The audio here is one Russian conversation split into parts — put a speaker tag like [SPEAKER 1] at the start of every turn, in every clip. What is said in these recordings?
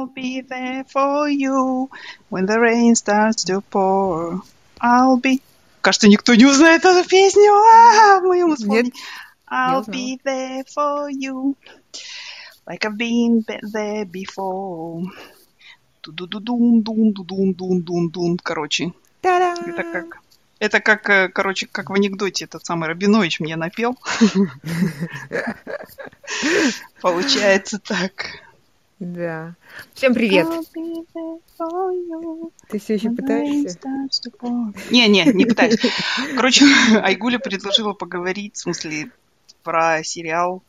[SPEAKER 1] I'll be there for you when the rain starts to pour. I'll be... Кажется, никто не узнает эту песню. А, мы ему
[SPEAKER 2] Нет,
[SPEAKER 1] I'll be there for you like I've been be- there before. Ту-ду-ду-дун, дун, дун, дун, дун, дун. Короче, это как... Это как, э, короче, как в анекдоте этот самый Рабинович мне напел. Получается так.
[SPEAKER 2] Да. Всем привет. Ты все еще пытаешься?
[SPEAKER 1] Не, не, не пытаюсь. Короче, Айгуля предложила поговорить, в смысле, про сериал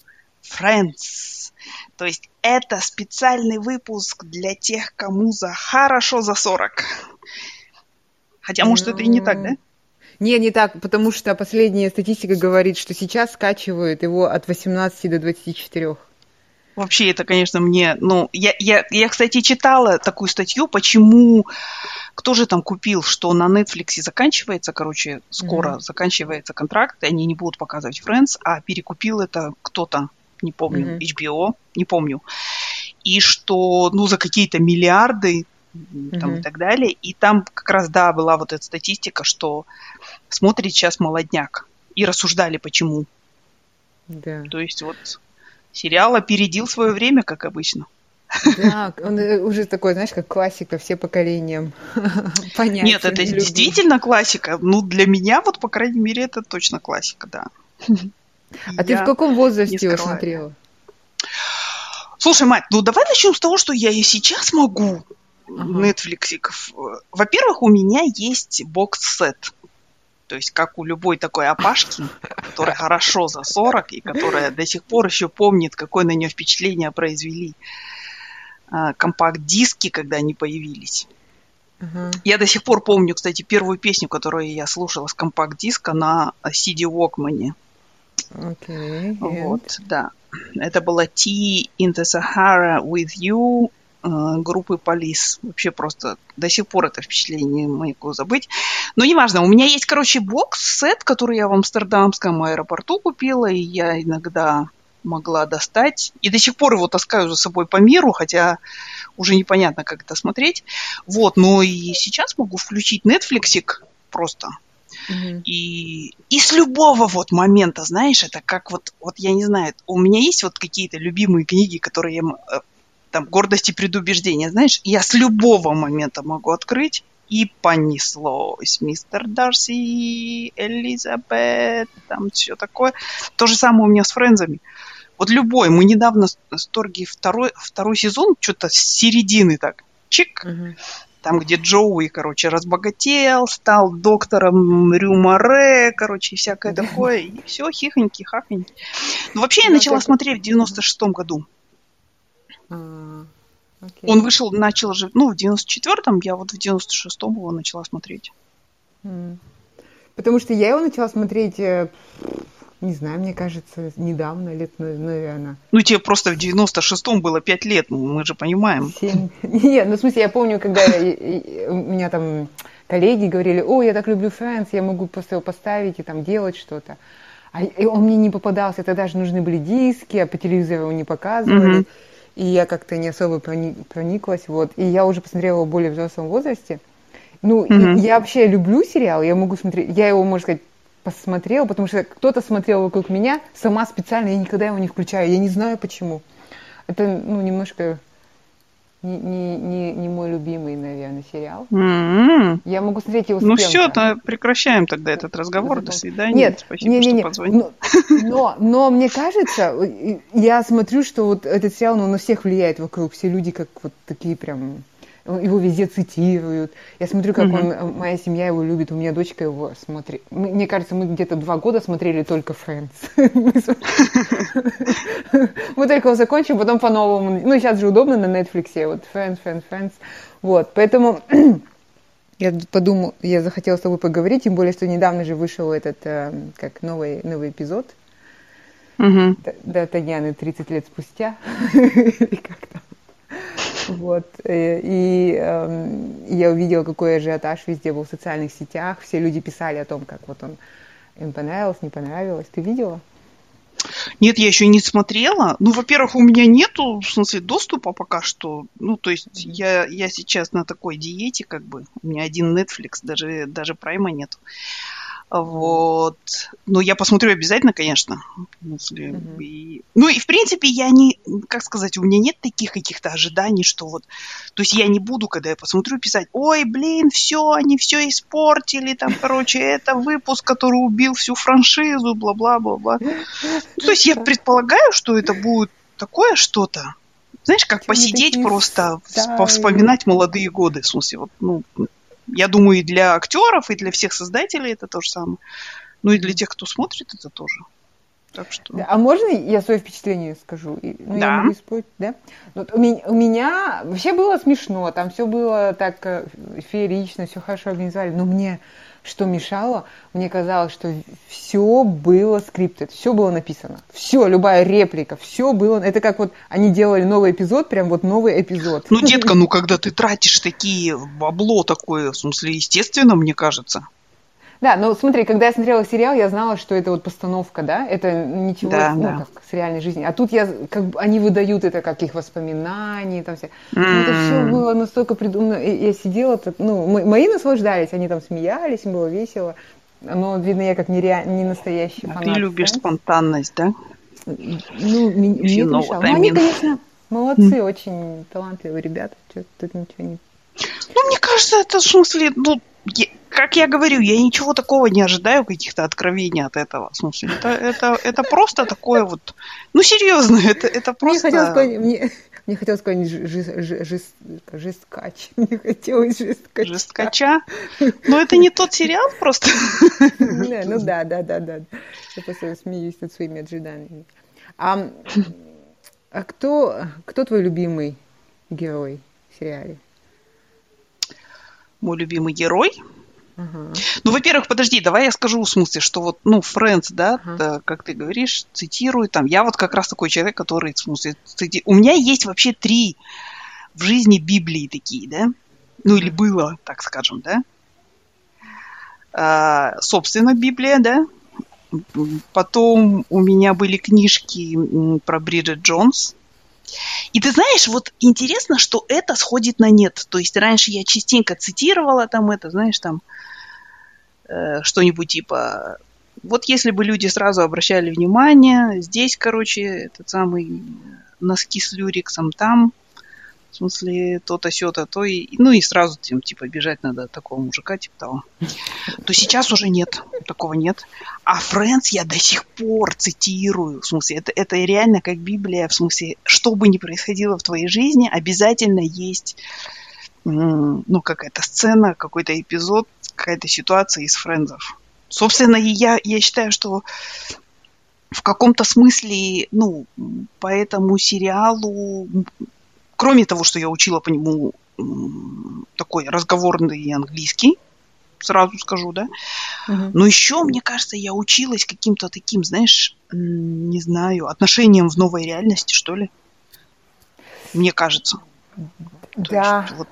[SPEAKER 1] Friends. То есть это специальный выпуск для тех, кому за хорошо за 40. Хотя, может, это и не так, да?
[SPEAKER 2] Не, не так, потому что последняя статистика говорит, что сейчас скачивают его от 18 до 24.
[SPEAKER 1] Вообще, это, конечно, мне... Ну, я, я, я, кстати, читала такую статью, почему... Кто же там купил, что на Netflix заканчивается, короче, скоро
[SPEAKER 2] Мгм.
[SPEAKER 1] заканчивается контракт, и они не будут показывать Friends, а перекупил это кто-то, не помню,
[SPEAKER 2] Мгм.
[SPEAKER 1] HBO, не помню. И что, ну, за какие-то миллиарды там, и
[SPEAKER 2] Мгм.
[SPEAKER 1] так далее. И там как раз, да, была вот эта статистика, что смотрит сейчас молодняк. И рассуждали, почему.
[SPEAKER 2] Да.
[SPEAKER 1] То есть вот сериал опередил свое время, как обычно.
[SPEAKER 2] Да, он э, уже такой, знаешь, как классика, все поколениям. Понятен.
[SPEAKER 1] Нет, это
[SPEAKER 2] любим.
[SPEAKER 1] действительно классика. Ну, для меня, вот, по крайней мере, это точно классика, да.
[SPEAKER 2] А ты
[SPEAKER 1] Я-
[SPEAKER 2] в каком возрасте его смотрела?
[SPEAKER 1] Слушай, мать, ну давай начнем с того, что я и сейчас могу.
[SPEAKER 2] Ага.
[SPEAKER 1] Нетфликсиков. Во-первых, у меня есть бокс-сет. То есть, как у любой такой опашки, которая хорошо за 40 и которая до сих пор еще помнит, какое на нее впечатление произвели а, компакт-диски, когда они появились.
[SPEAKER 2] Ага.
[SPEAKER 1] Я до сих пор помню, кстати, первую песню, которую я слушала с компакт-диска на CD Walkman.
[SPEAKER 2] Окей.
[SPEAKER 1] Вот, да. Это была Tea in the Sahara with You группы Полис. Вообще просто до сих пор это впечатление могу забыть. Но неважно, у меня есть, короче, бокс-сет, который я в Амстердамском аэропорту купила, и я иногда могла достать. И до сих пор его таскаю за собой по миру, хотя уже непонятно, как это смотреть. Вот, но и сейчас могу включить Netflixик просто
[SPEAKER 2] Мгм.
[SPEAKER 1] и, и с любого вот момента, знаешь, это как вот, вот я не знаю, у меня есть вот какие-то любимые книги, которые я, э, там, гордость и предубеждение, знаешь, я с любого момента могу открыть, и понеслось. Мистер Дарси, Элизабет, там все такое. То же самое у меня с Френзами. Вот любой. Мы недавно с Торги второй, второй сезон, что-то с середины так, чик,
[SPEAKER 2] Мгм.
[SPEAKER 1] там, где Джоуи, короче, разбогател, стал доктором Рюмаре, короче, и всякое такое. И все, хихоньки, хахоньки. Ну, вообще, я начала смотреть в 96-м году.
[SPEAKER 2] А, окей.
[SPEAKER 1] Он вышел, начал же, ну, в 94-м, я вот в 96-м его начала смотреть.
[SPEAKER 2] М. Потому что я его начала смотреть, э, не знаю, мне кажется, недавно, лет, на- наверное,
[SPEAKER 1] Ну, тебе просто в 96-м было 5 лет, ну, мы же понимаем.
[SPEAKER 2] семь. Нет, ну в смысле, я помню, когда и- и- у меня там коллеги говорили, о, я так люблю Friends, я могу просто его поставить и там делать что-то. А он мне не попадался, тогда же нужны были диски, а по телевизору его не показывали. И я как-то не особо прони- прониклась, вот. И я уже посмотрела его в более взрослом возрасте. Ну,
[SPEAKER 1] Мгм.
[SPEAKER 2] я вообще люблю сериал, я могу смотреть, я его, можно сказать, посмотрела, потому что кто-то смотрел вокруг меня, сама специально, я никогда его не включаю, я не знаю почему. Это, ну, немножко не, не, не, не мой любимый, наверное, сериал.
[SPEAKER 1] М-м.
[SPEAKER 2] Я могу смотреть его с
[SPEAKER 1] Ну, все, прекращаем тогда этот разговор. До свидания.
[SPEAKER 2] Нет,
[SPEAKER 1] Спасибо,
[SPEAKER 2] не, не,
[SPEAKER 1] что
[SPEAKER 2] не.
[SPEAKER 1] позвонил.
[SPEAKER 2] Но, но, но мне кажется, я смотрю, что вот этот сериал ну, на всех влияет вокруг. Все люди как вот такие прям его везде цитируют. Я смотрю, как
[SPEAKER 1] Мгм.
[SPEAKER 2] он, э, моя семья его любит, у меня дочка его смотрит. Мне кажется, мы где-то два года смотрели только Friends. Мы только его закончим, потом по-новому. Ну, сейчас же удобно на Netflix, вот Friends, Friends, Friends. Вот, поэтому я подумал, я захотела с тобой поговорить, тем более, что недавно же вышел этот, э, как новый, новый эпизод
[SPEAKER 1] Мгм.
[SPEAKER 2] Д- Д'Артаньяны 30 лет спустя. Или как там. Вот. э, И эм, я увидела, какой ажиотаж везде был в социальных сетях. Все люди писали о том, как вот он им понравилось, не понравилось. Ты видела?
[SPEAKER 1] Нет, я еще не смотрела. Ну, во-первых, у меня нету, в смысле, доступа пока что. Ну, то есть я, я сейчас на такой диете, как бы. У меня один Netflix, даже, даже прайма нету. Вот. Ну, я посмотрю обязательно, конечно. Если... Mm-hmm. И... Ну, и, в принципе, я не... Как сказать, у меня нет таких каких-то ожиданий, что вот... То есть я не буду, когда я посмотрю, писать, ой, блин, все, они все испортили, там, короче, это выпуск, который убил всю франшизу, бла-бла-бла-бла. Ну, то есть я предполагаю, что это будет такое что-то, знаешь, как посидеть просто, вспоминать молодые годы, в смысле, вот, ну, я думаю, и для актеров, и для всех создателей это то же самое. Ну и для тех, кто смотрит, это тоже. Так что...
[SPEAKER 2] Да, а можно я свое впечатление скажу? Ну, да. Я могу испортить, да? Вот у, меня, у меня вообще было смешно, там все было так э, феерично, все хорошо организовали, но мне что мешало, мне казалось, что все было скриптед, все было написано. Все, любая реплика, все было. Это как вот они делали новый эпизод, прям вот новый эпизод.
[SPEAKER 1] Ну, детка, ну когда ты тратишь такие бабло такое, в смысле, естественно, мне кажется.
[SPEAKER 2] Да, но смотри, когда я смотрела сериал, я знала, что это вот постановка, да, это ничего, да, ну, да. как с реальной жизни. А тут я, как бы, они выдают это как их воспоминания, там все. Mm. Это все было настолько придумано. Я сидела, так, ну, мои наслаждались, они там смеялись, им было весело. Но, видно, я как не, ре... не настоящий а
[SPEAKER 1] фанат. Ты любишь да? спонтанность, да?
[SPEAKER 2] Ну, мне, это мешало. Но они, конечно, молодцы, mm. очень талантливые ребята. Что тут ничего не...
[SPEAKER 1] Ну, мне кажется, это в смысле, ну, как я говорю, я ничего такого не ожидаю, каких-то откровений от этого. В смысле, это, это, это просто такое вот... Ну, серьезно, это, это просто...
[SPEAKER 2] Мне хотелось сказать, мне, мне хотелось сказать жест, жесткач. Мне хотелось жесткача.
[SPEAKER 1] Жесткача? Но это не тот сериал просто.
[SPEAKER 2] Ну да, да, да, да. Я просто смеюсь над своими ожиданиями. А, а кто, кто твой любимый герой в сериале?
[SPEAKER 1] Мой любимый герой? Ну, во-первых, подожди, давай я скажу в смысле, что вот, ну, Friends, да, uh-huh. да как ты говоришь, цитирую там. Я вот как раз такой человек, который, в смысле, цити... у меня есть вообще три в жизни Библии такие, да, ну или было, так скажем, да. А, собственно, Библия, да. Потом у меня были книжки про Бриджит Джонс. И ты знаешь, вот интересно, что это сходит на нет. То есть раньше я частенько цитировала там это, знаешь, там что-нибудь типа вот если бы люди сразу обращали внимание, здесь, короче, этот самый носки с люриксом там, в смысле, то-то, сё-то, то и, ну и сразу типа, бежать надо от такого мужика, типа того. То сейчас уже нет, такого нет. А Фрэнс я до сих пор цитирую, в смысле, это, это реально как Библия, в смысле, что бы ни происходило в твоей жизни, обязательно есть ну, какая-то сцена, какой-то эпизод, какая-то ситуация из френдов. Собственно, я, я считаю, что в каком-то смысле, ну, по этому сериалу, кроме того, что я учила по нему такой разговорный английский, сразу скажу, да, uh но еще, мне кажется, я училась каким-то таким, знаешь, не знаю, отношением в новой реальности, что ли. Мне кажется.
[SPEAKER 2] Да.
[SPEAKER 1] есть, вот,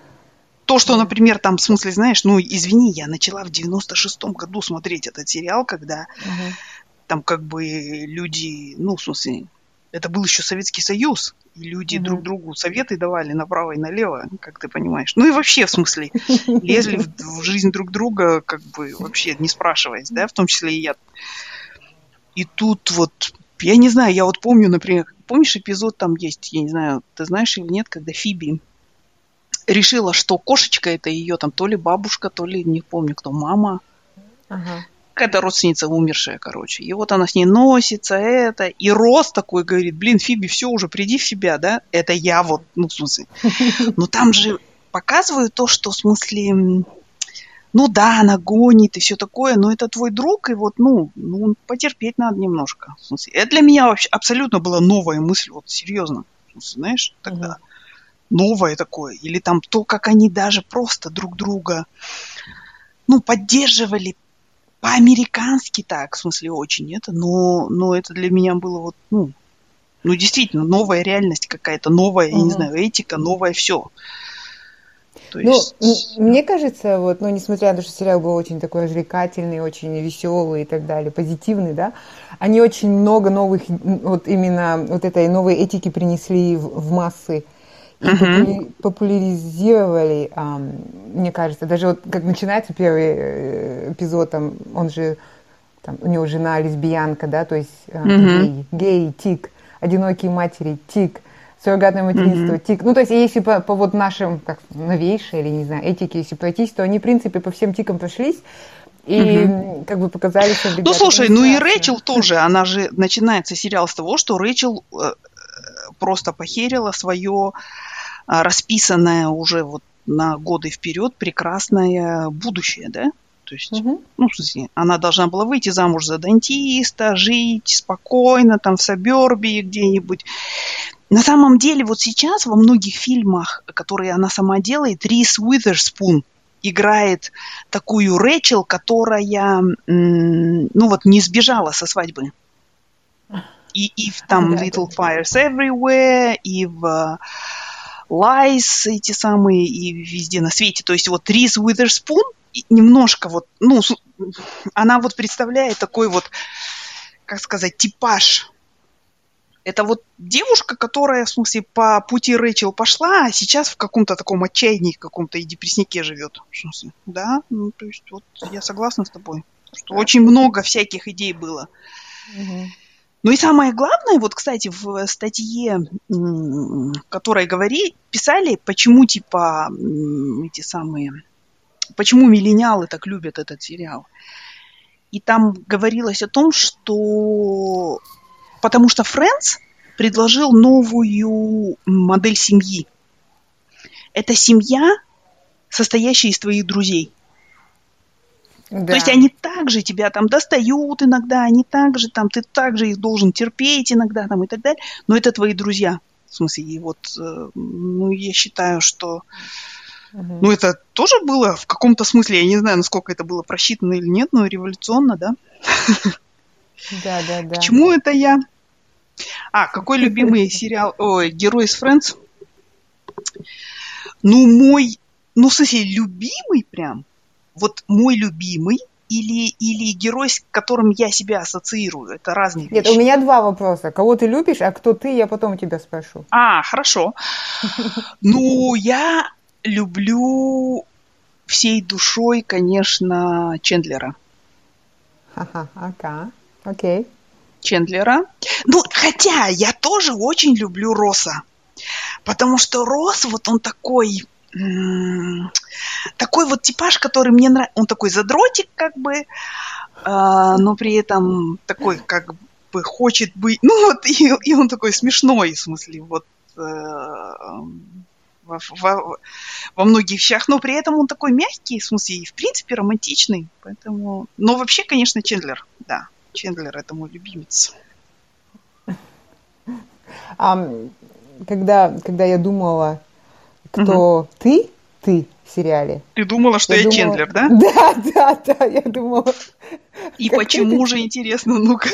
[SPEAKER 1] то, что, например, там, в смысле, знаешь, ну, извини, я начала в 96-м году смотреть этот сериал, когда угу. там как бы люди, ну, в смысле, это был еще Советский Союз, и люди угу. друг другу советы давали направо и налево, как ты понимаешь. Ну и вообще, в смысле, лезли в, в жизнь друг друга, как бы вообще не спрашиваясь, да, в том числе и я. И тут вот, я не знаю, я вот помню, например, помнишь эпизод там есть, я не знаю, ты знаешь или нет, когда Фиби решила, что кошечка это ее там то ли бабушка, то ли не помню кто, мама. Ага. Какая-то родственница умершая, короче. И вот она с ней носится, это. И Рос такой говорит, блин, Фиби, все уже, приди в себя, да? Это я вот, ну, в смысле. Но там же показывают то, что в смысле, ну да, она гонит и все такое, но это твой друг, и вот, ну, ну потерпеть надо немножко. Это для меня вообще абсолютно была новая мысль, вот серьезно. Знаешь, тогда. Uh-huh новое такое, или там то, как они даже просто друг друга, ну, поддерживали по-американски так, в смысле, очень это, но, но это для меня было вот, ну, ну, действительно, новая реальность какая-то, новая, uh-huh. я не знаю, этика, новое все.
[SPEAKER 2] То ну, есть... мне кажется, вот, ну, несмотря на то, что сериал был очень такой развлекательный, очень веселый и так далее, позитивный, да, они очень много новых, вот именно вот этой новой этики принесли в, в массы и uh-huh. популяризировали, мне кажется, даже вот как начинается первый э, эпизод, там, он же, там, у него жена лесбиянка, да, то есть uh-huh. гей, гей, тик, одинокие матери, тик, суррогатное материнство, mm-hmm. тик. Ну, то есть, если по, по вот нашим, как новейшей или, не знаю, этике, если пройтись, то они, в принципе, по всем тикам прошлись. И угу. как бы показали, что
[SPEAKER 1] Ну, слушай, ну и Рэчел тоже, она же, начинается сериал с того, что Рэчел э, просто похерила свое э, расписанное уже вот на годы вперед прекрасное будущее, да? То есть, угу. ну, в смысле, она должна была выйти замуж за дантиста, жить спокойно там в Сабербии где-нибудь. На самом деле, вот сейчас во многих фильмах, которые она сама делает, Рис Уизерспун играет такую Рэчел, которая, ну вот, не сбежала со свадьбы. И, и в там Little Fires Everywhere, и в Lies эти самые, и везде на свете. То есть вот Рис Уизерспун немножко вот, ну, она вот представляет такой вот, как сказать, типаж это вот девушка, которая, в смысле, по пути Рэчел пошла, а сейчас в каком-то таком отчаянии, каком-то и депресснике живет. В смысле, да? Ну, то есть, вот я согласна с тобой. Что очень много всяких идей было. Угу. Ну и самое главное, вот, кстати, в статье, которой говорили, писали, почему, типа, эти самые, почему миллениалы так любят этот сериал. И там говорилось о том, что Потому что Friends предложил новую модель семьи. Это семья, состоящая из твоих друзей. Да. То есть они также тебя там достают иногда, они также там, ты также их должен терпеть иногда там и так далее, но это твои друзья. В смысле, и вот, э, ну, я считаю, что, угу. ну, это тоже было в каком-то смысле, я не знаю, насколько это было просчитано или нет, но революционно, да?
[SPEAKER 2] Да, да, да.
[SPEAKER 1] Почему это я? А, какой любимый сериал, ой, герой из Friends? Ну, мой, ну, в смысле, любимый прям, вот мой любимый или, или герой, с которым я себя ассоциирую. Это разные
[SPEAKER 2] Нет, вещи. у меня два вопроса. Кого ты любишь, а кто ты, я потом тебя спрошу.
[SPEAKER 1] А, хорошо. Ну, я люблю всей душой, конечно, Чендлера.
[SPEAKER 2] Ага, ага, окей.
[SPEAKER 1] Чендлера. Ну, хотя я тоже очень люблю Роса. Потому что Рос, вот он такой, такой вот типаж, который мне нравится. Он такой задротик, как бы, э, но при этом такой, как бы, хочет быть... Ну, вот, и, и он такой смешной, в смысле, вот... Э, во, во, во многих вещах, но при этом он такой мягкий, в смысле, и в принципе романтичный. Поэтому... Но вообще, конечно, Чендлер, да. Чендлер это мой любимец.
[SPEAKER 2] А, когда, когда я думала, кто угу. ты, ты в сериале.
[SPEAKER 1] Ты думала, что я, я думала... Чендлер, да?
[SPEAKER 2] Да, да, да, я думала.
[SPEAKER 1] И почему же, интересно, ну-ка.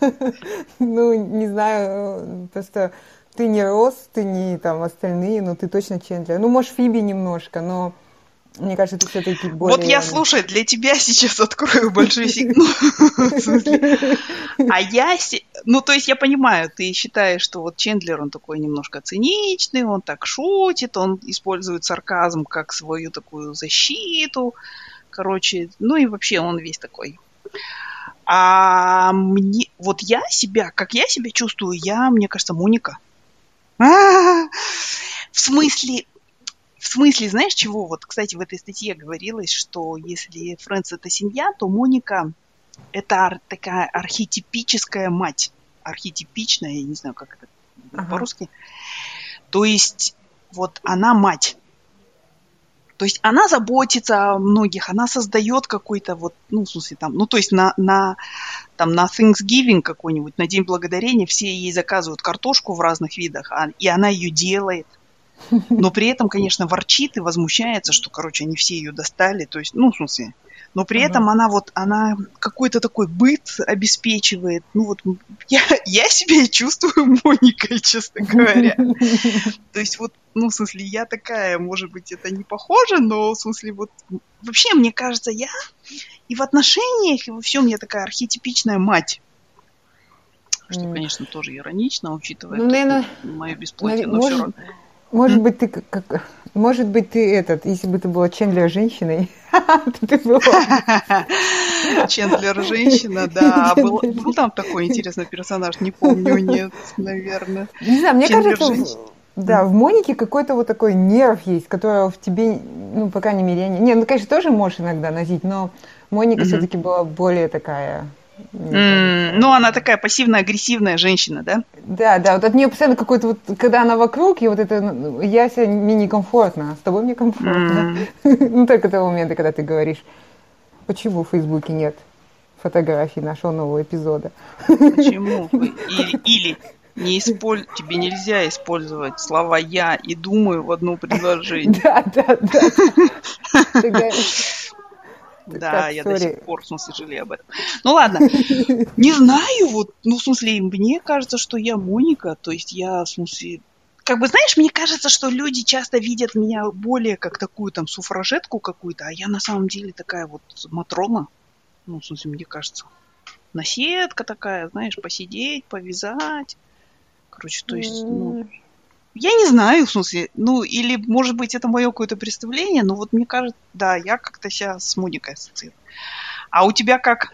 [SPEAKER 2] Ну, не знаю, просто ты не Рос, ты не там остальные, но ты точно Чендлер. Ну, может, Фиби немножко, но мне кажется, ты все-таки более...
[SPEAKER 1] Вот я, слушай, для тебя сейчас открою большой сигнал. А я... Ну, то есть я понимаю, ты считаешь, что вот Чендлер, он такой немножко циничный, он так шутит, он использует сарказм как свою такую защиту. Короче, ну и вообще он весь такой. А мне... Вот я себя, как я себя чувствую, я, мне кажется, Моника. В смысле, в смысле, знаешь чего? Вот, кстати, в этой статье говорилось, что если Фрэнс это семья, то Моника это такая архетипическая мать. Архетипичная, я не знаю, как это ага. по-русски. То есть, вот она мать. То есть она заботится о многих, она создает какой-то вот, ну, в смысле, там, ну, то есть на, на, там, на Thanksgiving какой-нибудь, на День Благодарения все ей заказывают картошку в разных видах, а, и она ее делает – но при этом, конечно, ворчит и возмущается, что, короче, они все ее достали. То есть, ну, в смысле, но при uh-huh. этом она вот, она какой-то такой быт обеспечивает. Ну вот я, я себя чувствую Моникой, честно говоря. То есть вот, ну, в смысле, я такая, может быть, это не похоже, но в смысле вот вообще, мне кажется, я и в отношениях, и во всем я такая архетипичная мать. Что, конечно, тоже иронично, учитывая ну, наверное, мое бесплатие, но все равно.
[SPEAKER 2] Может быть, ты как, может быть, ты этот, если бы ты была Чендлер женщиной, то ты была.
[SPEAKER 1] Чендлер женщина, да. Был, был там такой интересный персонаж, не помню, нет, наверное.
[SPEAKER 2] Не знаю, мне Чендлер кажется. Да, в Монике какой-то вот такой нерв есть, который в тебе, ну, по крайней мере, не... Не, ну, конечно, тоже можешь иногда носить, но Моника mm-hmm. все-таки была более такая...
[SPEAKER 1] Mm, ну, она такая пассивно-агрессивная женщина, да?
[SPEAKER 2] Да, да, вот от нее постоянно какой-то вот, когда она вокруг, и вот это, ну, я себя мне некомфортно, с тобой мне комфортно. Mm. ну, только того момента, когда ты говоришь, почему в Фейсбуке нет фотографий нашего нового эпизода?
[SPEAKER 1] Почему? Или, или не исполь... тебе нельзя использовать слова «я» и «думаю» в одно предложение.
[SPEAKER 2] Да, да, да.
[SPEAKER 1] Да, я до сих пор, в смысле, жалею об этом. Ну ладно, не знаю, вот, ну, в смысле, мне кажется, что я Моника, то есть я, в смысле, как бы, знаешь, мне кажется, что люди часто видят меня более как такую там суфражетку какую-то, а я на самом деле такая вот Матрона. Ну, в смысле, мне кажется. Наседка такая, знаешь, посидеть, повязать. Короче, то есть, ну, я не знаю, в смысле, ну, или, может быть, это мое какое-то представление, но вот мне кажется, да, я как-то сейчас с Моникой ассоциирую. А у тебя как?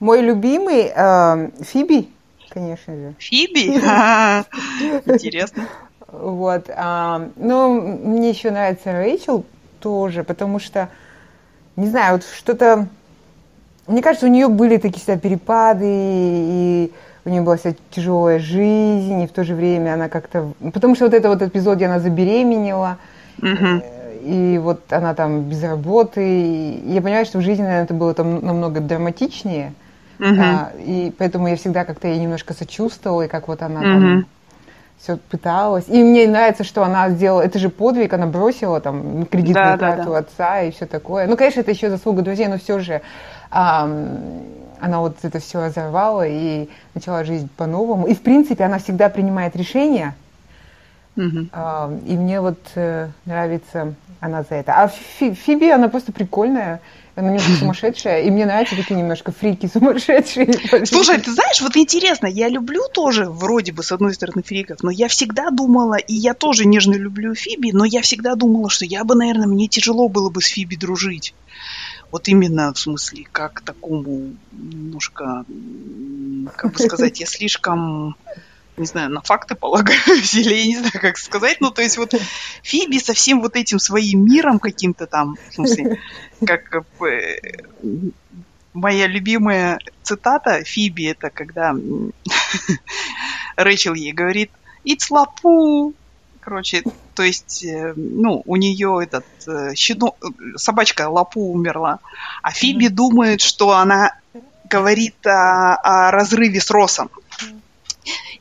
[SPEAKER 2] Мой любимый э, Фиби, конечно же.
[SPEAKER 1] Фиби? Интересно.
[SPEAKER 2] Вот. А, ну, мне еще нравится Рэйчел тоже, потому что, не знаю, вот что-то... Мне кажется, у нее были такие всегда перепады, и у нее была вся тяжелая жизнь, и в то же время она как-то... Потому что вот это вот эпизод, где она забеременела,
[SPEAKER 1] угу.
[SPEAKER 2] и вот она там без работы. И я понимаю, что в жизни, наверное, это было там намного драматичнее. Угу. А, и поэтому я всегда как-то ей немножко сочувствовала, и как вот она угу. там все пыталась. И мне нравится, что она сделала, это же подвиг, она бросила там кредитную да, карту да, да. отца и все такое. Ну, конечно, это еще заслуга друзей, но все же а, она вот это все разорвала и начала жить по-новому. И, в принципе, она всегда принимает решения.
[SPEAKER 1] Mm-hmm.
[SPEAKER 2] А, и мне вот э, нравится она за это. А Фиби, она просто прикольная. Она немножко сумасшедшая, и мне нравятся такие немножко фрики сумасшедшие.
[SPEAKER 1] Слушай, ты знаешь, вот интересно, я люблю тоже, вроде бы, с одной стороны, фриков, но я всегда думала, и я тоже нежно люблю Фиби, но я всегда думала, что я бы, наверное, мне тяжело было бы с Фиби дружить. Вот именно в смысле, как такому немножко, как бы сказать, я слишком не знаю, на факты полагаюсь, или я не знаю, как сказать. Ну, то есть вот Фиби со всем вот этим своим миром каким-то там, в смысле, как э, моя любимая цитата Фиби, это когда Рэчел ей говорит «It's лапу!» Короче, то есть, э, ну, у нее этот э, щенок, собачка Лапу умерла, а Фиби mm-hmm. думает, что она говорит о, о разрыве с Росом.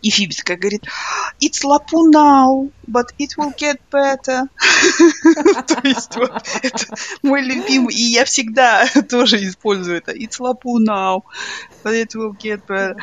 [SPEAKER 1] И Фиби такая говорит, it's Лапу now, but it will get better. То есть вот это мой любимый, и я всегда тоже использую это. It's Лапу now, but it will get better.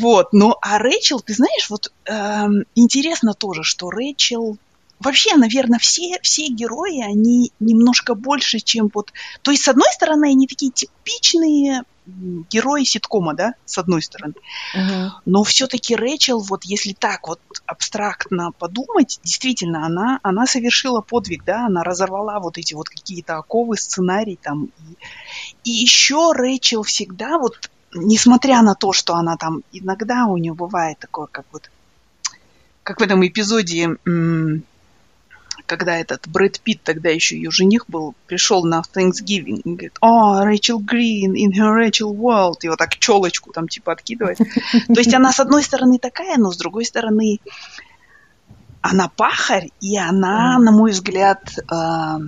[SPEAKER 1] Вот, но а Рэйчел, ты знаешь, вот эм, интересно тоже, что Рэйчел вообще, наверное, все, все герои, они немножко больше, чем вот... То есть, с одной стороны, они такие типичные герои ситкома, да, с одной стороны.
[SPEAKER 2] Uh-huh.
[SPEAKER 1] Но все-таки Рэйчел, вот если так вот абстрактно подумать, действительно, она, она совершила подвиг, да, она разорвала вот эти вот какие-то оковы, сценарий там. И, и еще Рэйчел всегда вот несмотря на то, что она там иногда у нее бывает такое, как вот, как в этом эпизоде, когда этот Брэд Питт, тогда еще ее жених был, пришел на Thanksgiving и говорит, о, Рэйчел Грин, in her Rachel world, и вот так челочку там типа откидывает. То есть она с одной стороны такая, но с другой стороны она пахарь, и она, на мой взгляд, э,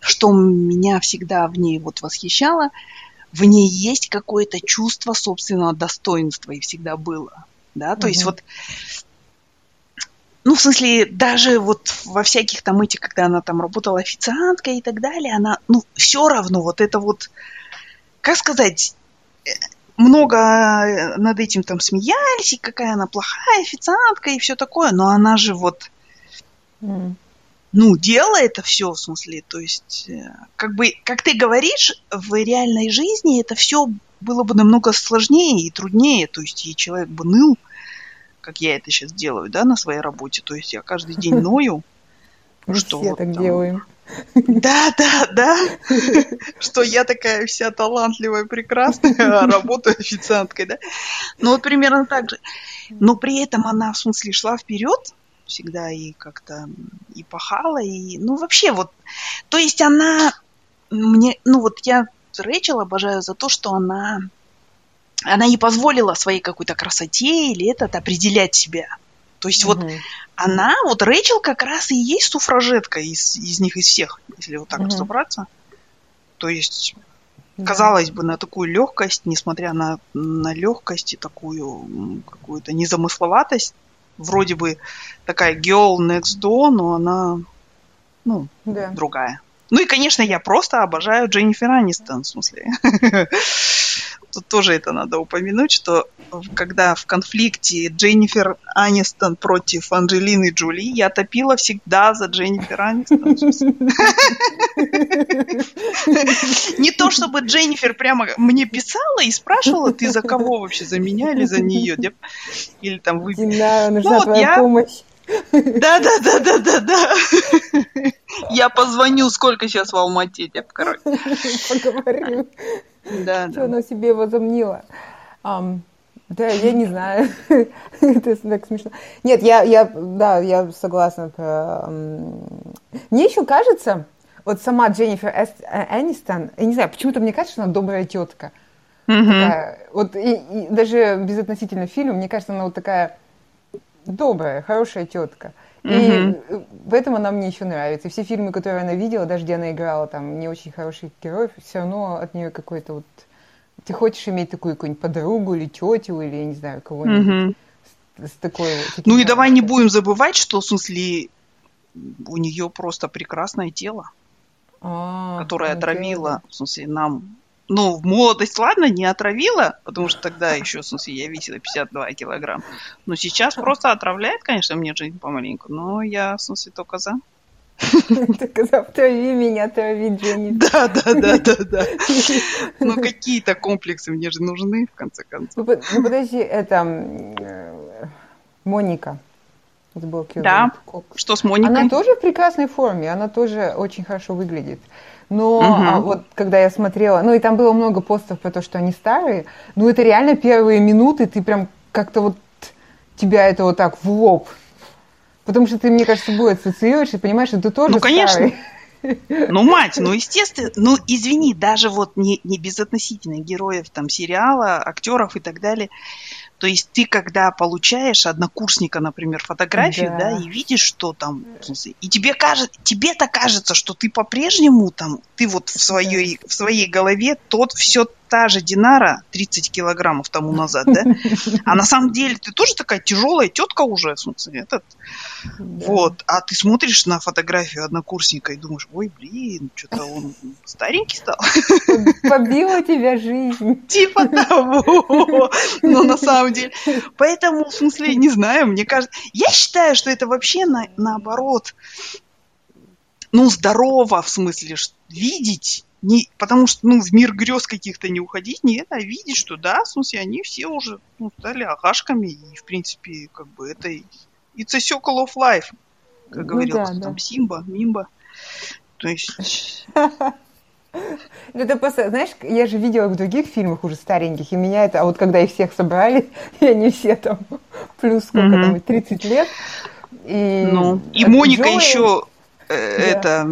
[SPEAKER 1] что меня всегда в ней вот восхищало – в ней есть какое-то чувство собственного достоинства и всегда было. Да, то mm-hmm. есть вот ну, в смысле, даже вот во всяких там этих, когда она там работала официанткой и так далее, она, ну, все равно вот это вот, как сказать, э, много над этим там смеялись, и какая она плохая официантка и все такое, но она же вот, mm. Ну, делала это все, в смысле, то есть, э, как бы, как ты говоришь, в реальной жизни это все было бы намного сложнее и труднее, то есть, и человек бы ныл, как я это сейчас делаю, да, на своей работе. То есть я каждый день ною.
[SPEAKER 2] Мы что все вот так там... делаем.
[SPEAKER 1] Да, да, да. Что я такая вся талантливая, прекрасная, а работаю официанткой, да. Ну вот примерно так же. Но при этом она, в смысле, шла вперед всегда и как-то и пахала, и, ну, вообще вот, то есть она мне, ну, вот я Рэйчел обожаю за то, что она она не позволила своей какой-то красоте или этот определять себя. То есть mm-hmm. вот она, вот Рэйчел как раз и есть суфражетка из, из них, из всех, если вот так mm-hmm. разобраться. То есть, казалось бы, на такую легкость, несмотря на, на легкость и такую какую-то незамысловатость, вроде бы такая girl next door, но она, ну, yeah. другая. Ну и, конечно, я просто обожаю Дженнифер Анистон, в смысле. тут тоже это надо упомянуть, что когда в конфликте Дженнифер Анистон против Анджелины Джоли, я топила всегда за Дженнифер Анистон. Не то, чтобы Дженнифер прямо мне писала и спрашивала, ты за кого вообще, за меня или за нее? Или там вы...
[SPEAKER 2] Нужна ну, твоя помощь.
[SPEAKER 1] Да, да, да, да, да, да. Я позвоню, сколько сейчас в Алмате, короче.
[SPEAKER 2] Поговорим. Да, Что да. она себе возомнила. Um, да, я не знаю. Это так смешно. Нет, я, я, да, я согласна. Мне еще кажется, вот сама Дженнифер Эст, Энистон, я не знаю, почему-то мне кажется, что она добрая тетка. Mm-hmm. Такая, вот и, и даже безотносительно фильма, мне кажется, она вот такая добрая, хорошая тетка. И mm-hmm. в этом она мне еще нравится. И все фильмы, которые она видела, даже где она играла там не очень хороших героев, все равно от нее какой-то вот... Ты хочешь иметь такую какую-нибудь подругу или тетю, или, я не знаю, кого-нибудь mm-hmm. с, с такой...
[SPEAKER 1] Ну и давай не будем забывать, что, в смысле, у нее просто прекрасное тело, а, которое отравило, в смысле, нам ну, в молодость, ладно, не отравила, потому что тогда еще, в смысле, я весила 52 килограмм. Но сейчас просто отравляет, конечно, мне жизнь помаленьку. Но я, в смысле, только за.
[SPEAKER 2] Только за отрави меня, отрави Дженни.
[SPEAKER 1] Да, да, да, да, да. Ну, какие-то комплексы мне же нужны, в конце концов.
[SPEAKER 2] Ну, ну подожди, это э, Моника.
[SPEAKER 1] Да, что с Моникой?
[SPEAKER 2] Она тоже в прекрасной форме, она тоже очень хорошо выглядит. Но угу. а, вот когда я смотрела, ну и там было много постов про то, что они старые, ну это реально первые минуты, ты прям как-то вот тебя это вот так в лоб. Потому что ты, мне кажется, будет ассоциируешь и понимаешь, что ты тоже
[SPEAKER 1] Ну, конечно. Ну, мать, ну, естественно, ну, извини, даже вот не, не безотносительно героев там сериала, актеров и так далее, то есть ты, когда получаешь однокурсника, например, фотографию, да, да. и видишь, что там, и тебе кажется, тебе-то кажется, что ты по-прежнему там, ты вот в своей, в своей голове тот все та же Динара 30 килограммов тому назад, да? А на самом деле ты тоже такая тяжелая тетка уже, в смысле, этот. Да. Вот. А ты смотришь на фотографию однокурсника и думаешь, ой, блин, что-то он старенький стал.
[SPEAKER 2] Побила тебя жизнь.
[SPEAKER 1] Типа того. Но на самом деле. Поэтому, в смысле, не знаю, мне кажется... Я считаю, что это вообще на, наоборот ну, здорово, в смысле, видеть не, потому что, ну, в мир грез каких-то не уходить, нет, а видеть, что да, в смысле, они все уже ну, стали агашками, и, в принципе, как бы это it's a circle of life, как ну, говорил да, там да. Симба, Мимба. То есть...
[SPEAKER 2] Ну, это просто, знаешь, я же видела в других фильмах уже стареньких, и меня это, а вот когда их всех собрали, и они все там плюс сколько там, 30 лет,
[SPEAKER 1] и... Ну, и Моника Джои... еще Э, это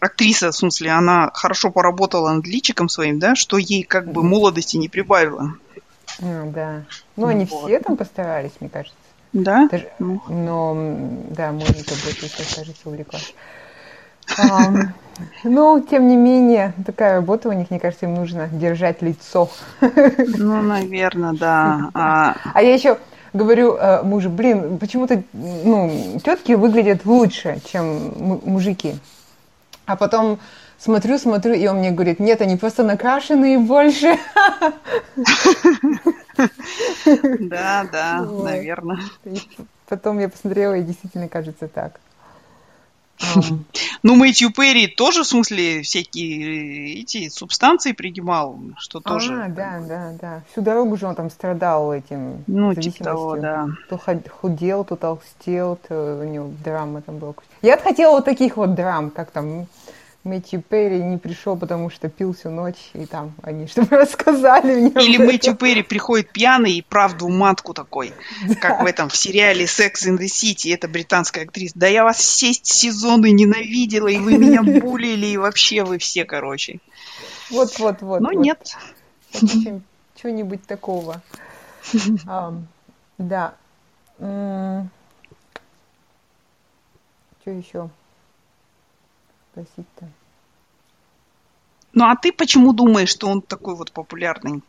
[SPEAKER 1] актриса, в смысле, она хорошо поработала над личиком своим, да, что ей как бы молодости не прибавило.
[SPEAKER 2] Ну, да. Ну, они вот. все там постарались, мне кажется.
[SPEAKER 1] Да?
[SPEAKER 2] Даже, ну. Но, да, Моника больше всех, кажется, увлеклась. Um, ну, тем не менее, такая работа у них, мне кажется, им нужно держать лицо.
[SPEAKER 1] Ну, наверное, да.
[SPEAKER 2] А, а я еще говорю э, мужу, блин, почему-то ну, тетки выглядят лучше, чем мужики. А потом смотрю, смотрю, и он мне говорит, нет, они просто накрашенные больше.
[SPEAKER 1] Да, да, наверное.
[SPEAKER 2] Потом я посмотрела, и действительно кажется так.
[SPEAKER 1] Ну, Мэтью Перри тоже, в смысле, всякие эти субстанции принимал, что тоже...
[SPEAKER 2] А, да, да, да. Всю дорогу же он там страдал этим
[SPEAKER 1] Ну, типа того, да.
[SPEAKER 2] То худел, то толстел, то у него драма там была. Я хотела вот таких вот драм, как там Мэтью Перри не пришел, потому что пил всю ночь, и там они что-то рассказали мне.
[SPEAKER 1] Или Мэтью Перри приходит пьяный и правду матку такой, да. как в этом в сериале Sex in the City, это британская актриса. Да я вас все сезоны ненавидела, и вы меня булили, и вообще вы все, короче.
[SPEAKER 2] Вот-вот-вот.
[SPEAKER 1] Но
[SPEAKER 2] вот.
[SPEAKER 1] нет.
[SPEAKER 2] Чего-нибудь такого. Да. Что еще? Спросить-то?
[SPEAKER 1] Ну а ты почему думаешь, что он такой вот популярный?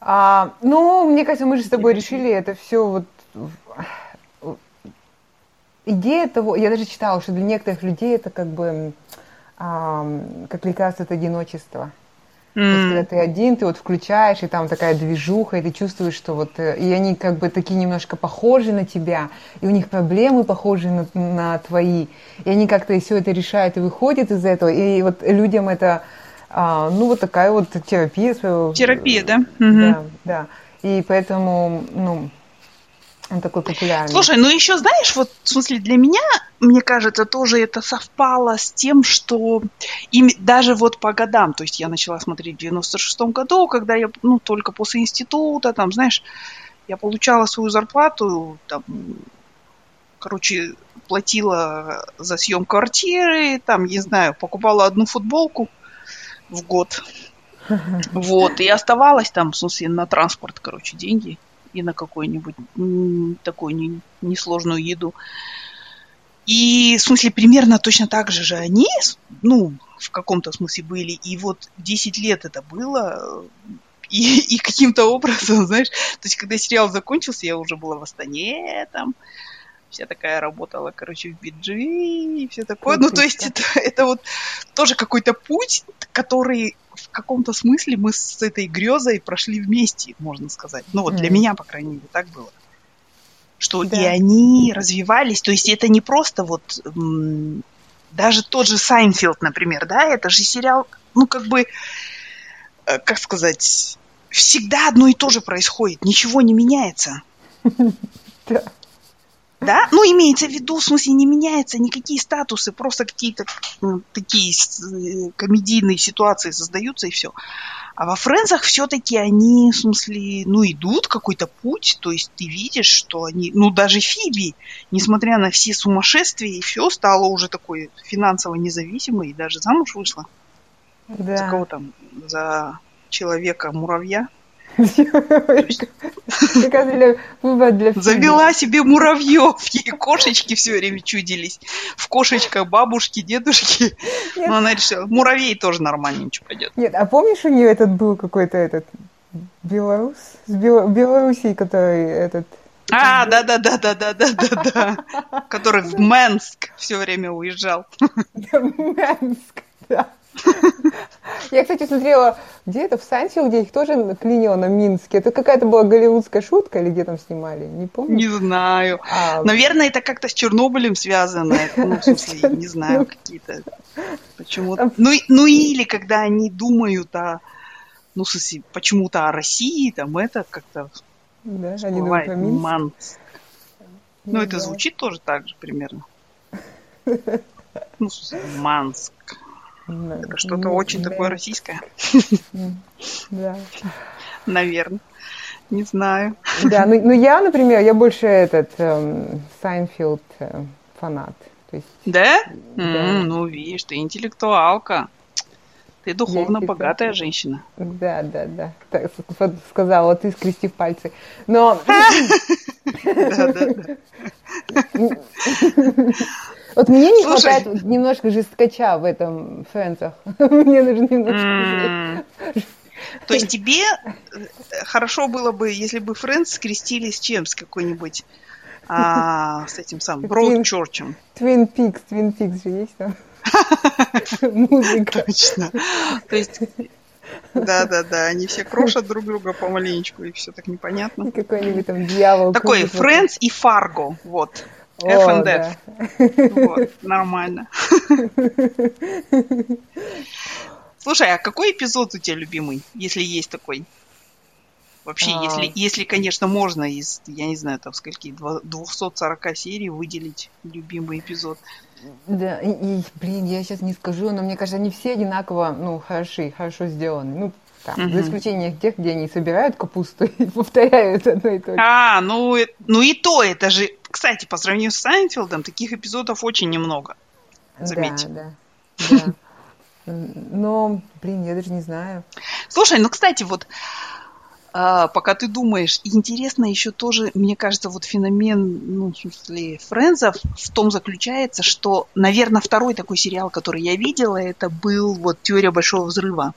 [SPEAKER 2] А, ну, мне кажется, мы же с тобой решили это все вот идея того, я даже читала, что для некоторых людей это как бы а, как лекарство от одиночества. Mm. Когда ты один, ты вот включаешь, и там такая движуха, и ты чувствуешь, что вот... Э, и они как бы такие немножко похожи на тебя, и у них проблемы похожи на, на твои. И они как-то все это решают и выходят из этого. И вот людям это, а, ну, вот такая вот терапия своего...
[SPEAKER 1] Терапия, да?
[SPEAKER 2] Да, mm-hmm. да. И поэтому, ну, он такой популярный.
[SPEAKER 1] Слушай, ну еще знаешь, вот в смысле для меня, мне кажется, тоже это совпало с тем, что им даже вот по годам, то есть я начала смотреть в 96-м году, когда я, ну, только после института, там, знаешь, я получала свою зарплату, там, короче, платила за съем квартиры, там, не знаю, покупала одну футболку в год. Вот, и оставалось там, в смысле, на транспорт, короче, деньги и на какую-нибудь такую не, несложную еду. И, в смысле, примерно точно так же же они, ну, в каком-то смысле были. И вот 10 лет это было, и, и каким-то образом, знаешь, то есть, когда сериал закончился, я уже была в Астане, там, вся такая работала, короче, в биджи и все такое. Ну, то есть, это, это вот тоже какой-то путь, который в каком-то смысле мы с этой грезой прошли вместе, можно сказать. Ну вот для меня, по крайней мере, так было. Что да. и они развивались, то есть это не просто вот даже тот же Seinfeld, например, да, это же сериал, ну как бы, э, как сказать, всегда одно и то же происходит, ничего не меняется. Да. Да? Ну, имеется в виду, в смысле, не меняются никакие статусы, просто какие-то ну, такие э, комедийные ситуации создаются и все. А во Френзах все-таки они, в смысле, ну, идут какой-то путь, то есть ты видишь, что они, ну, даже Фиби, несмотря на все сумасшествия и все, стала уже такой финансово независимой и даже замуж вышла. Да. За кого там? За человека-муравья. Завела себе муравьев, ей кошечки все время чудились. В кошечках бабушки, дедушки. Но она решила, муравей тоже нормально, ничего пойдет.
[SPEAKER 2] Нет, а помнишь, у нее этот был какой-то этот белорус? С Белоруссии, который этот...
[SPEAKER 1] А, да, да, да, да, да, да, да, да. Который в Менск все время уезжал.
[SPEAKER 2] Менск, да. Я, кстати, смотрела, где это, в Сансио, где их тоже клинило на Минске. Это какая-то была голливудская шутка или где там снимали? Не помню.
[SPEAKER 1] Не знаю. А... Наверное, это как-то с Чернобылем связано. Ну, в смысле, не знаю, какие-то... Почему? Ну, ну или когда они думают о... Ну, в смысле, почему-то о России, там это как-то
[SPEAKER 2] да, они думают про Минск.
[SPEAKER 1] Манск. Ну, ну, это звучит тоже так же примерно. Ну, Манск. Это что-то очень такое российское.
[SPEAKER 2] Да.
[SPEAKER 1] Наверное. Не знаю.
[SPEAKER 2] Да, ну, ну я, например, я больше этот эм, Seinfeld э, фанат.
[SPEAKER 1] То есть, да? да. Mm, ну, видишь, ты интеллектуалка. Ты духовно я богатая женщина.
[SPEAKER 2] Да, да, да. Так сказала ты, скрестив пальцы. Но... Да, да, да. Вот мне не Слушай. хватает немножко жесткача в этом Фрэнсах. Мне нужно немножко...
[SPEAKER 1] То есть тебе э, хорошо было бы, если бы Френдс скрестили с чем? С какой-нибудь а, с этим самым Броудчорчем.
[SPEAKER 2] Твин Пикс, Твин Пикс же есть там. Музыка.
[SPEAKER 1] Точно. То есть да, да, да. Они все крошат друг друга помаленечку, и все так непонятно.
[SPEAKER 2] И какой-нибудь там дьявол.
[SPEAKER 1] Такой Friends и Фарго. Вот. F and F. Вот, нормально. Слушай, а какой эпизод у тебя любимый, если есть такой? Вообще, а... если, если, конечно, можно из, я не знаю, там скольки, 240 серий выделить любимый эпизод.
[SPEAKER 2] Да, и, и, блин, я сейчас не скажу, но мне кажется, они все одинаково, ну, хороши, хорошо сделаны. Ну, там, угу. за исключением тех, где они собирают капусту и повторяют одно и то же.
[SPEAKER 1] А, ну, ну и то, это же, кстати, по сравнению с Сайнфилдом, таких эпизодов очень немного. Заметьте.
[SPEAKER 2] Да, да, да. Но, блин, я даже не знаю.
[SPEAKER 1] Слушай, ну, кстати, вот а, пока ты думаешь. интересно еще тоже, мне кажется, вот феномен, ну, в смысле, Френзов в том заключается, что, наверное, второй такой сериал, который я видела, это был вот «Теория большого взрыва».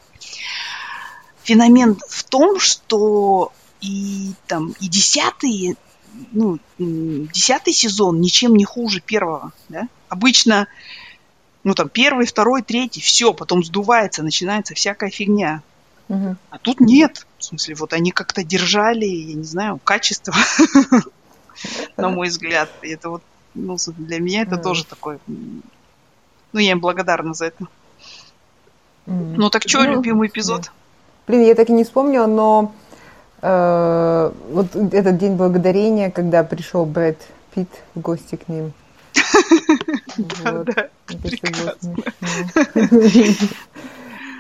[SPEAKER 1] Феномен в том, что и там, и десятый, ну, десятый сезон ничем не хуже первого, да? Обычно, ну, там, первый, второй, третий, все, потом сдувается, начинается всякая фигня. Угу. А тут нет. В смысле, вот они как-то держали, я не знаю, качество, на мой взгляд. Это вот, ну, для меня это тоже такой... Ну, я им благодарна за это. Ну, так что, ну, любимый эпизод?
[SPEAKER 2] Блин, я так и не вспомнила, но э, вот этот день благодарения, когда пришел Брэд Питт в гости к ним.
[SPEAKER 1] Да, да, прекрасно.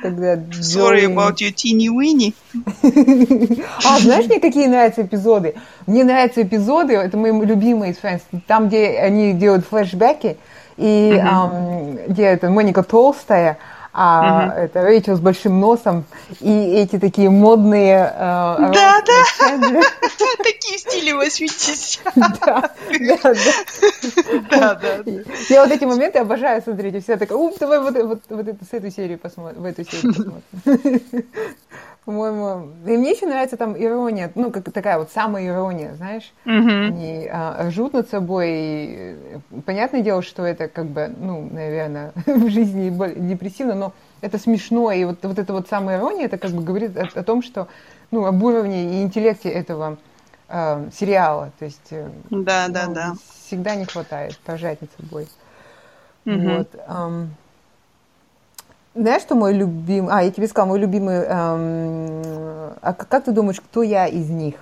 [SPEAKER 2] Когда
[SPEAKER 1] Sorry about your teeny weeny.
[SPEAKER 2] а, знаешь мне, какие нравятся эпизоды? Мне нравятся эпизоды, это мои любимые из Friends, там, где они делают флешбеки, и mm-hmm. где это Моника толстая, а угу. это Рэйчел с большим носом и эти такие модные... Э,
[SPEAKER 1] да, да, такие стили 80
[SPEAKER 2] Да, да, да. Да, Я вот эти моменты обожаю смотреть, и все такая, уп, давай вот эту, с этой серии посмотрим, в эту серию посмотрим. По-моему, и мне еще нравится там ирония, ну, как такая вот самая ирония, знаешь, mm-hmm. они а, ржут над собой, и э, понятное дело, что это как бы, ну, наверное, в жизни депрессивно, но это смешно, и вот, вот эта вот самая ирония, это как бы говорит о, о том, что, ну, об уровне и интеллекте этого э, сериала, то есть
[SPEAKER 1] э, да, ну, да, да.
[SPEAKER 2] всегда не хватает пожать над собой. Mm-hmm. Вот. Um, знаешь, что мой любимый... А, я тебе сказала, мой любимый... Эм... А как ты думаешь, кто я из них?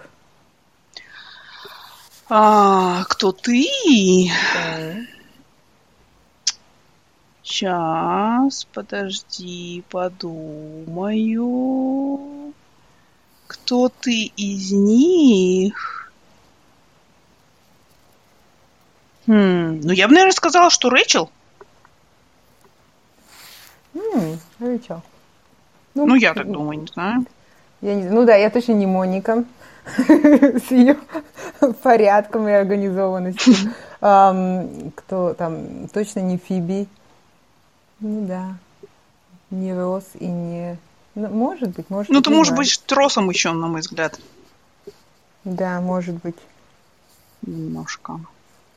[SPEAKER 1] А, кто ты? Сейчас, подожди, подумаю. Кто ты из них? Хм, ну я бы, наверное, сказала, что Рэчел.
[SPEAKER 2] М-м, Рэйчел.
[SPEAKER 1] Ну, ну, я так думаю, не знаю.
[SPEAKER 2] Я не, ну да, я точно не Моника с ее порядком и организованностью. Um, кто там, точно не Фиби. Ну да. Не Рос и не... Ну, может быть, может
[SPEAKER 1] Ну, ты можешь быть тросом еще, на мой взгляд.
[SPEAKER 2] Да, может быть.
[SPEAKER 1] Немножко.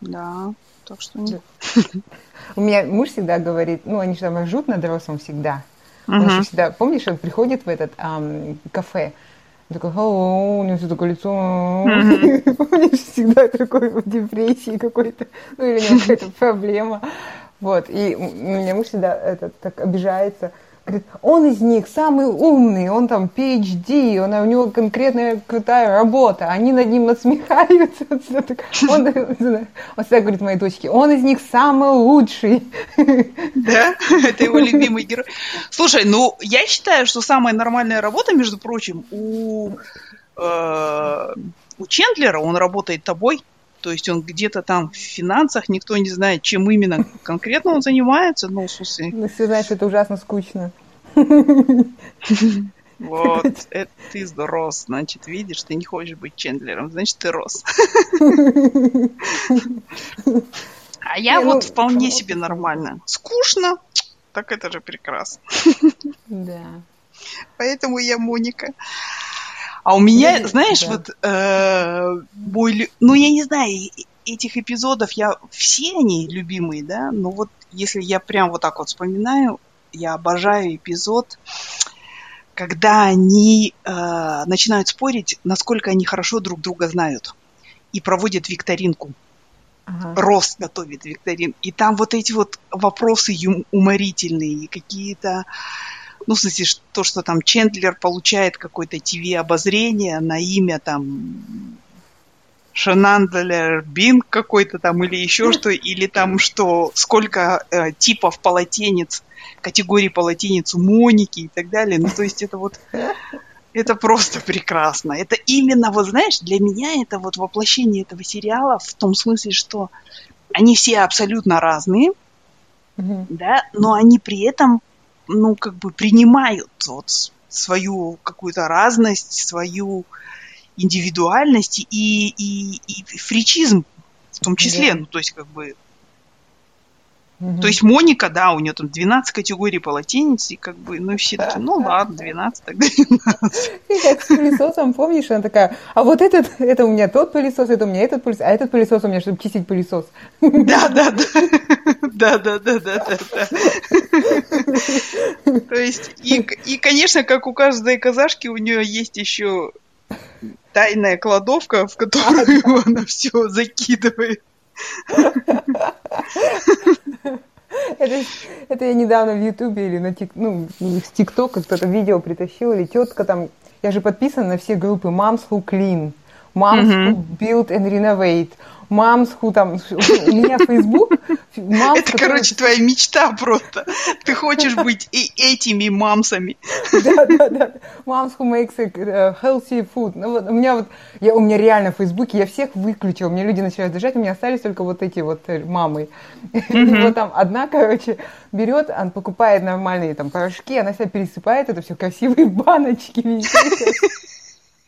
[SPEAKER 1] Да. Так что нет.
[SPEAKER 2] У меня муж всегда говорит, ну, они же там ржут над Росом всегда. Он же всегда, помнишь, он приходит в этот кафе, такой, о, у него все такое лицо. Помнишь, всегда такой в депрессии какой-то. Ну, или у него какая-то проблема. Вот. И у меня муж всегда этот, так обижается. Он из них самый умный, он там PhD, он, у него конкретная крутая работа, они над ним насмехаются. Он, он всегда говорит моей дочке, он из них самый лучший.
[SPEAKER 1] Да, это его любимый герой. Слушай, ну, я считаю, что самая нормальная работа, между прочим, у, э, у Чендлера, он работает тобой, то есть он где-то там в финансах, никто не знает, чем именно конкретно он занимается. В смысле...
[SPEAKER 2] Ну, все знаешь, это ужасно скучно.
[SPEAKER 1] Вот, это ты рос, значит, видишь, ты не хочешь быть Чендлером, значит, ты рос. А я вот ну, вполне себе нормально. Скучно, так это же прекрасно.
[SPEAKER 2] Да.
[SPEAKER 1] Поэтому я Моника. А у меня, я, знаешь, да. вот э, мой, ну я не знаю, этих эпизодов я все они любимые, да, но вот если я прям вот так вот вспоминаю, я обожаю эпизод, когда они э, начинают спорить, насколько они хорошо друг друга знают, и проводят викторинку. Ага. Рост готовит викторин. И там вот эти вот вопросы юм- уморительные, какие-то ну, в смысле, то, что там Чендлер получает какое-то ТВ-обозрение на имя там Шенанделер Бинг какой-то там или еще что, или там что, сколько э, типов полотенец, категорий полотенец у Моники и так далее. Ну, то есть это вот, это просто прекрасно. Это именно, вот знаешь, для меня это вот воплощение этого сериала в том смысле, что они все абсолютно разные, mm-hmm. да, но они при этом ну, как бы принимают вот свою какую-то разность, свою индивидуальность и, и, и фричизм в том числе, да. ну, то есть, как бы, Угу. То есть Моника, да, у нее там 12 категорий полотенец, и как бы, ну, все такие, ну ладно, 12, тогда 12.
[SPEAKER 2] Как с пылесосом, помнишь, она такая, а вот этот, это у меня тот пылесос, это у меня этот пылесос, а этот пылесос у меня, чтобы чистить пылесос.
[SPEAKER 1] Да, да, да. Да, да, да, да, да, да. То есть, и, и, конечно, как у каждой казашки, у нее есть еще тайная кладовка, в которую она все закидывает.
[SPEAKER 2] Это, это я недавно в Ютубе или на тик, ну, с ТикТока кто-то видео притащил, или тетка там, я же подписана на все группы Moms Who Clean, Moms mm-hmm. Who Build and Renovate, мамсху там, у меня Facebook.
[SPEAKER 1] Мамс, Это, который... короче, твоя мечта просто. Ты хочешь быть и этими мамсами.
[SPEAKER 2] Да, да, да. Moms who makes a healthy food. Ну, вот, у меня вот, я, у меня реально в Фейсбуке, я всех выключила, мне люди начинают держать, у меня остались только вот эти вот э, мамы. Mm-hmm. вот там одна, короче, берет, она покупает нормальные там порошки, она себя пересыпает, это все красивые баночки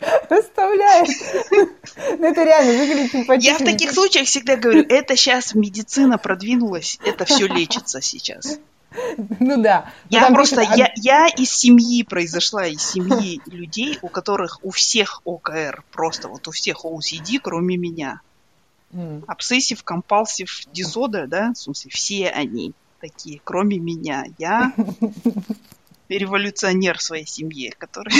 [SPEAKER 2] везде. Расставляет. Ну, это реально выглядит симпатично.
[SPEAKER 1] Я в таких случаях всегда говорю, это сейчас медицина продвинулась, это все лечится сейчас.
[SPEAKER 2] Ну да.
[SPEAKER 1] Я просто, пишет, я, я из семьи произошла, из семьи людей, у которых у всех ОКР, просто вот у всех OCD, кроме меня. Обсессив, компалсив, дизодер, да, в смысле, все они такие, кроме меня. Я революционер в своей семье, который...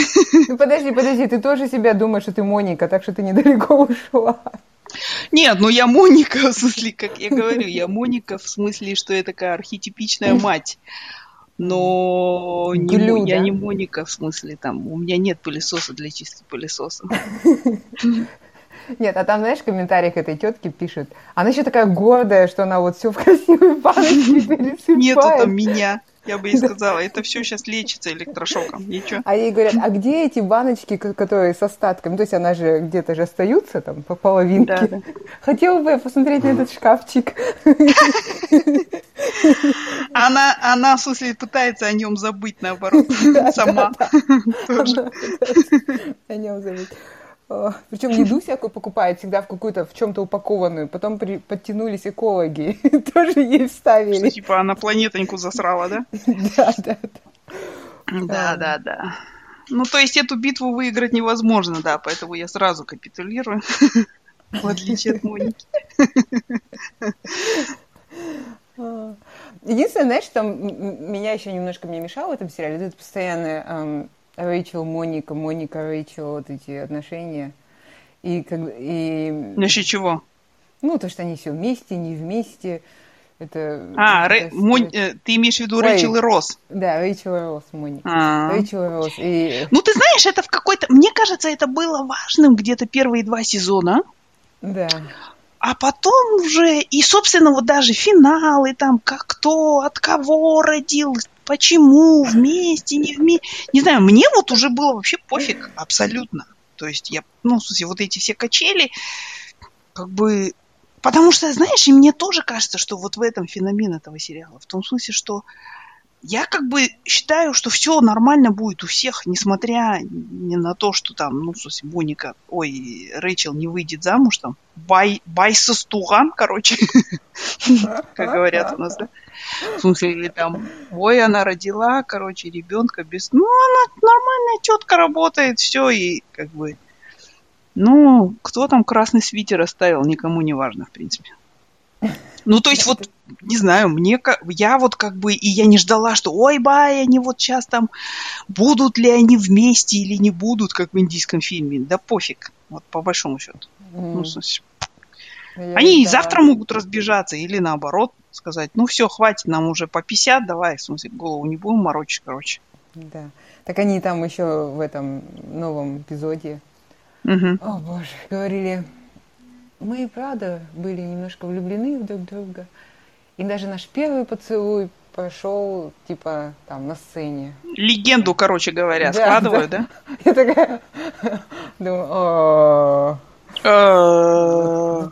[SPEAKER 2] Ну, подожди, подожди, ты тоже себя думаешь, что ты Моника, так что ты недалеко ушла.
[SPEAKER 1] Нет, ну я Моника, в смысле, как я говорю, я Моника в смысле, что я такая архетипичная мать. Но не, Глю, я да? не Моника, в смысле, там, у меня нет пылесоса для чистки пылесоса.
[SPEAKER 2] Нет, а там, знаешь, в комментариях этой тетки пишет, она еще такая гордая, что она вот все в красивой баночке пересыпает.
[SPEAKER 1] Нету там меня. Я бы ей сказала, это все сейчас лечится электрошоком, ничего.
[SPEAKER 2] А ей говорят, а где эти баночки, которые с остатками? То есть она же где-то же остаются там по половинке. Да, да. Хотела бы я посмотреть на этот шкафчик.
[SPEAKER 1] Она, она, в смысле, пытается о нем забыть, наоборот, сама.
[SPEAKER 2] О нем забыть. Причем еду всякую покупает всегда в какую-то, в чем-то упакованную. Потом при, подтянулись экологи, тоже ей вставили. Что,
[SPEAKER 1] типа она планетоньку засрала, да?
[SPEAKER 2] Да, да, да.
[SPEAKER 1] Да, да, да. Ну, то есть эту битву выиграть невозможно, да, поэтому я сразу капитулирую, в отличие от Моники.
[SPEAKER 2] Единственное, знаешь, что меня еще немножко мне мешало в этом сериале, это постоянное Рэйчел, Моника, Моника, Рэйчел, вот эти отношения. И как и...
[SPEAKER 1] Насчет чего?
[SPEAKER 2] Ну, то, что они все вместе, не вместе. Это,
[SPEAKER 1] а, это, Рэ... Мон... Э, ты имеешь в виду Рэйчел и Росс?
[SPEAKER 2] Да, Рэйчел и Росс, Моника. А-а-а. Рэйчел и Росс. И...
[SPEAKER 1] Ну, ты знаешь, это в какой-то... Мне кажется, это было важным где-то первые два сезона.
[SPEAKER 2] Да.
[SPEAKER 1] А потом уже, и, собственно, вот даже финалы, там, как кто, от кого родил, почему, вместе, не вместе. Не знаю, мне вот уже было вообще пофиг абсолютно. То есть я, ну, в смысле, вот эти все качели, как бы... Потому что, знаешь, и мне тоже кажется, что вот в этом феномен этого сериала. В том смысле, что я как бы считаю, что все нормально будет у всех, несмотря не на то, что там, ну, смысле, Моника, ой, Рэйчел не выйдет замуж, там, бай, бай со стуган, короче, как говорят у нас, да? В смысле, или там, ой, она родила, короче, ребенка без... Ну, она нормальная тетка работает, все, и как бы... Ну, кто там красный свитер оставил, никому не важно, в принципе. Ну, то есть вот, не знаю, мне, я вот как бы, и я не ждала, что, ой, бай, они вот сейчас там, будут ли они вместе или не будут, как в индийском фильме. Да пофиг, вот по большому счету. Mm. Ну, смысле, они и завтра могут разбежаться или наоборот сказать, ну все, хватит, нам уже по 50, давай, в смысле, голову не будем морочить, короче.
[SPEAKER 2] Да. Так они там еще в этом новом эпизоде, угу. о боже, говорили, мы и правда были немножко влюблены друг в друга. И даже наш первый поцелуй прошел, типа, там, на сцене.
[SPEAKER 1] Легенду, короче говоря, да, складываю, да?
[SPEAKER 2] Я такая, думаю,
[SPEAKER 1] а, ну,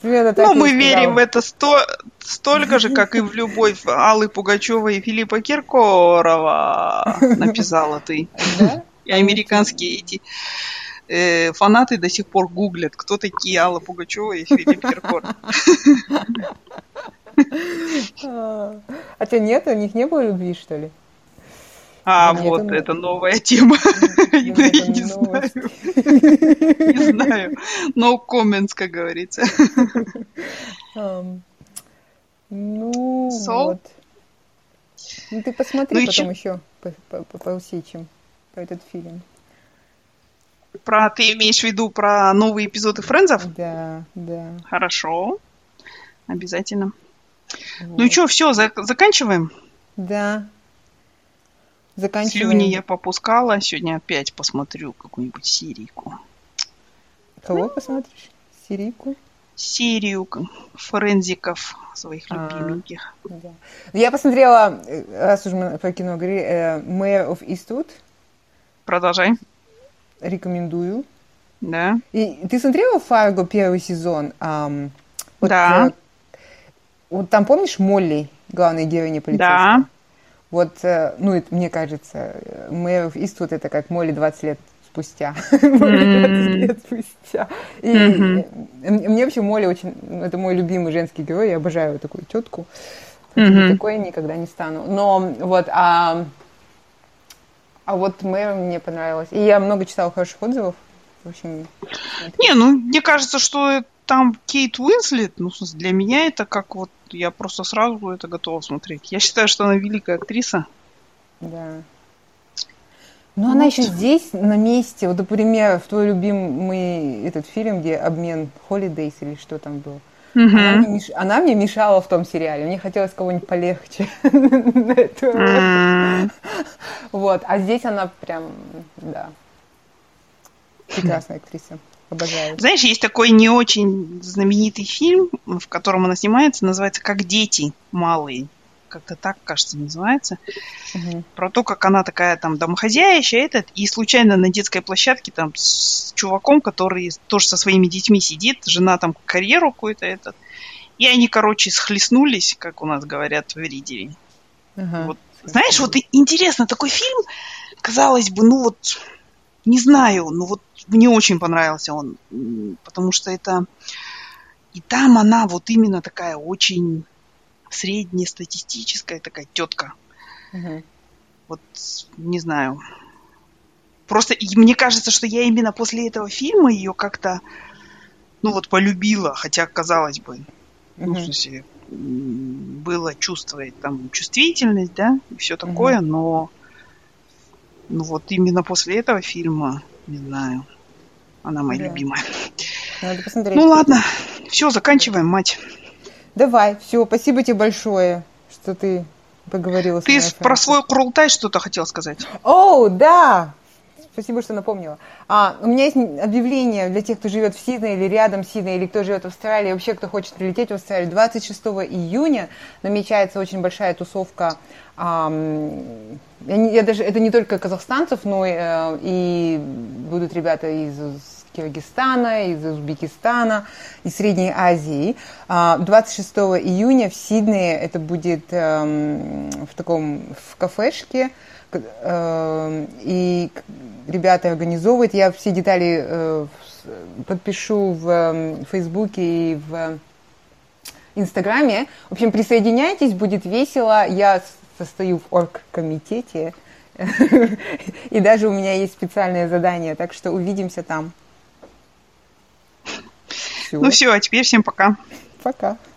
[SPEAKER 1] мы верим в это сто, столько же, как и в любовь Аллы Пугачевой и Филиппа Киркорова, написала ты. И американские эти э, фанаты до сих пор гуглят, кто такие Алла Пугачева и Филипп Киркоров.
[SPEAKER 2] А тебя нет? У них не было любви, что ли?
[SPEAKER 1] А, Нет, вот это, это новая тема. Я не знаю. Не знаю. No comments, как говорится.
[SPEAKER 2] Ну, вот. Ну, ты посмотри ну, потом еще поусечим по этот фильм.
[SPEAKER 1] Про, ты имеешь в виду про новые эпизоды Френдзов?
[SPEAKER 2] Да, да.
[SPEAKER 1] Хорошо. Обязательно. Вот. Ну и что, все, заканчиваем?
[SPEAKER 2] Да.
[SPEAKER 1] Заканчиваем. Слюни я попускала, сегодня опять посмотрю какую-нибудь серийку.
[SPEAKER 2] Кого ну, посмотришь? Серийку?
[SPEAKER 1] Серию форензиков своих а, любименьких. Да.
[SPEAKER 2] Я посмотрела, раз уже мы про кино говорили, э, Mayor of Eastwood.
[SPEAKER 1] Продолжай.
[SPEAKER 2] Рекомендую.
[SPEAKER 1] Да.
[SPEAKER 2] И ты смотрела Фарго первый сезон? Um,
[SPEAKER 1] вот, да. Э,
[SPEAKER 2] вот там помнишь Молли, главная героиня полицейская? Да. Вот, э, ну, это, мне кажется, Мэр Иствуд это как Молли 20 лет спустя. Mm-hmm. 20 лет спустя. И mm-hmm. мне вообще Молли очень... Это мой любимый женский герой, я обожаю такую тетку. Mm-hmm. Такой никогда не стану. Но вот, а, а вот Мэр мне понравилось. И я много читала хороших отзывов. В общем...
[SPEAKER 1] Не, ну, мне кажется, что там Кейт Уинслет, ну, в смысле, для меня это как вот, я просто сразу это готова смотреть. Я считаю, что она великая актриса.
[SPEAKER 2] Да. Ну, вот. она еще здесь, на месте. Вот, например, в твой любимый этот фильм, где обмен Holidays или что там было. Угу. Она, мне меш... она мне мешала в том сериале. Мне хотелось кого-нибудь полегче Вот. А здесь она прям, да. Прекрасная актриса. Обожаю.
[SPEAKER 1] Знаешь, есть такой не очень знаменитый фильм, в котором она снимается, называется «Как дети малые». Как-то так, кажется, называется. Угу. Про то, как она такая там домохозяйща, этот, и случайно на детской площадке там чуваком, который тоже со своими детьми сидит, жена там карьеру какую-то этот. И они, короче, схлестнулись, как у нас говорят в Ридере. Угу. Вот. Знаешь, вот интересно, такой фильм, казалось бы, ну вот не знаю, но вот мне очень понравился он, потому что это... И там она вот именно такая очень среднестатистическая такая тетка. Угу. Вот, не знаю. Просто мне кажется, что я именно после этого фильма ее как-то, ну вот, полюбила, хотя, казалось бы, угу. ну, в смысле, было чувствовать там чувствительность, да, и все такое, угу. но ну вот именно после этого фильма, не знаю, она моя да. любимая. Надо посмотреть. Ну ладно, все, заканчиваем, мать.
[SPEAKER 2] Давай, все, спасибо тебе большое, что ты поговорила
[SPEAKER 1] ты с Ты про свой Курултай что-то хотел сказать?
[SPEAKER 2] О, да! Спасибо, что напомнила. А, у меня есть объявление для тех, кто живет в Сиднее или рядом с Сидней, или кто живет в Австралии, вообще, кто хочет прилететь в Австралию. 26 июня намечается очень большая тусовка. А, я, я даже, это не только казахстанцев, но и, э, и будут ребята из Киргизстана, из Узбекистана, из Средней Азии. 26 а, июня в Сиднее это будет эм, в таком в кафешке, и ребята организовывают. Я все детали э, подпишу в эм, Фейсбуке и в Инстаграме. В общем, присоединяйтесь, будет весело. Я состою в оргкомитете. И даже у меня есть специальное задание, так что увидимся там.
[SPEAKER 1] Ну все, а теперь всем пока.
[SPEAKER 2] Пока.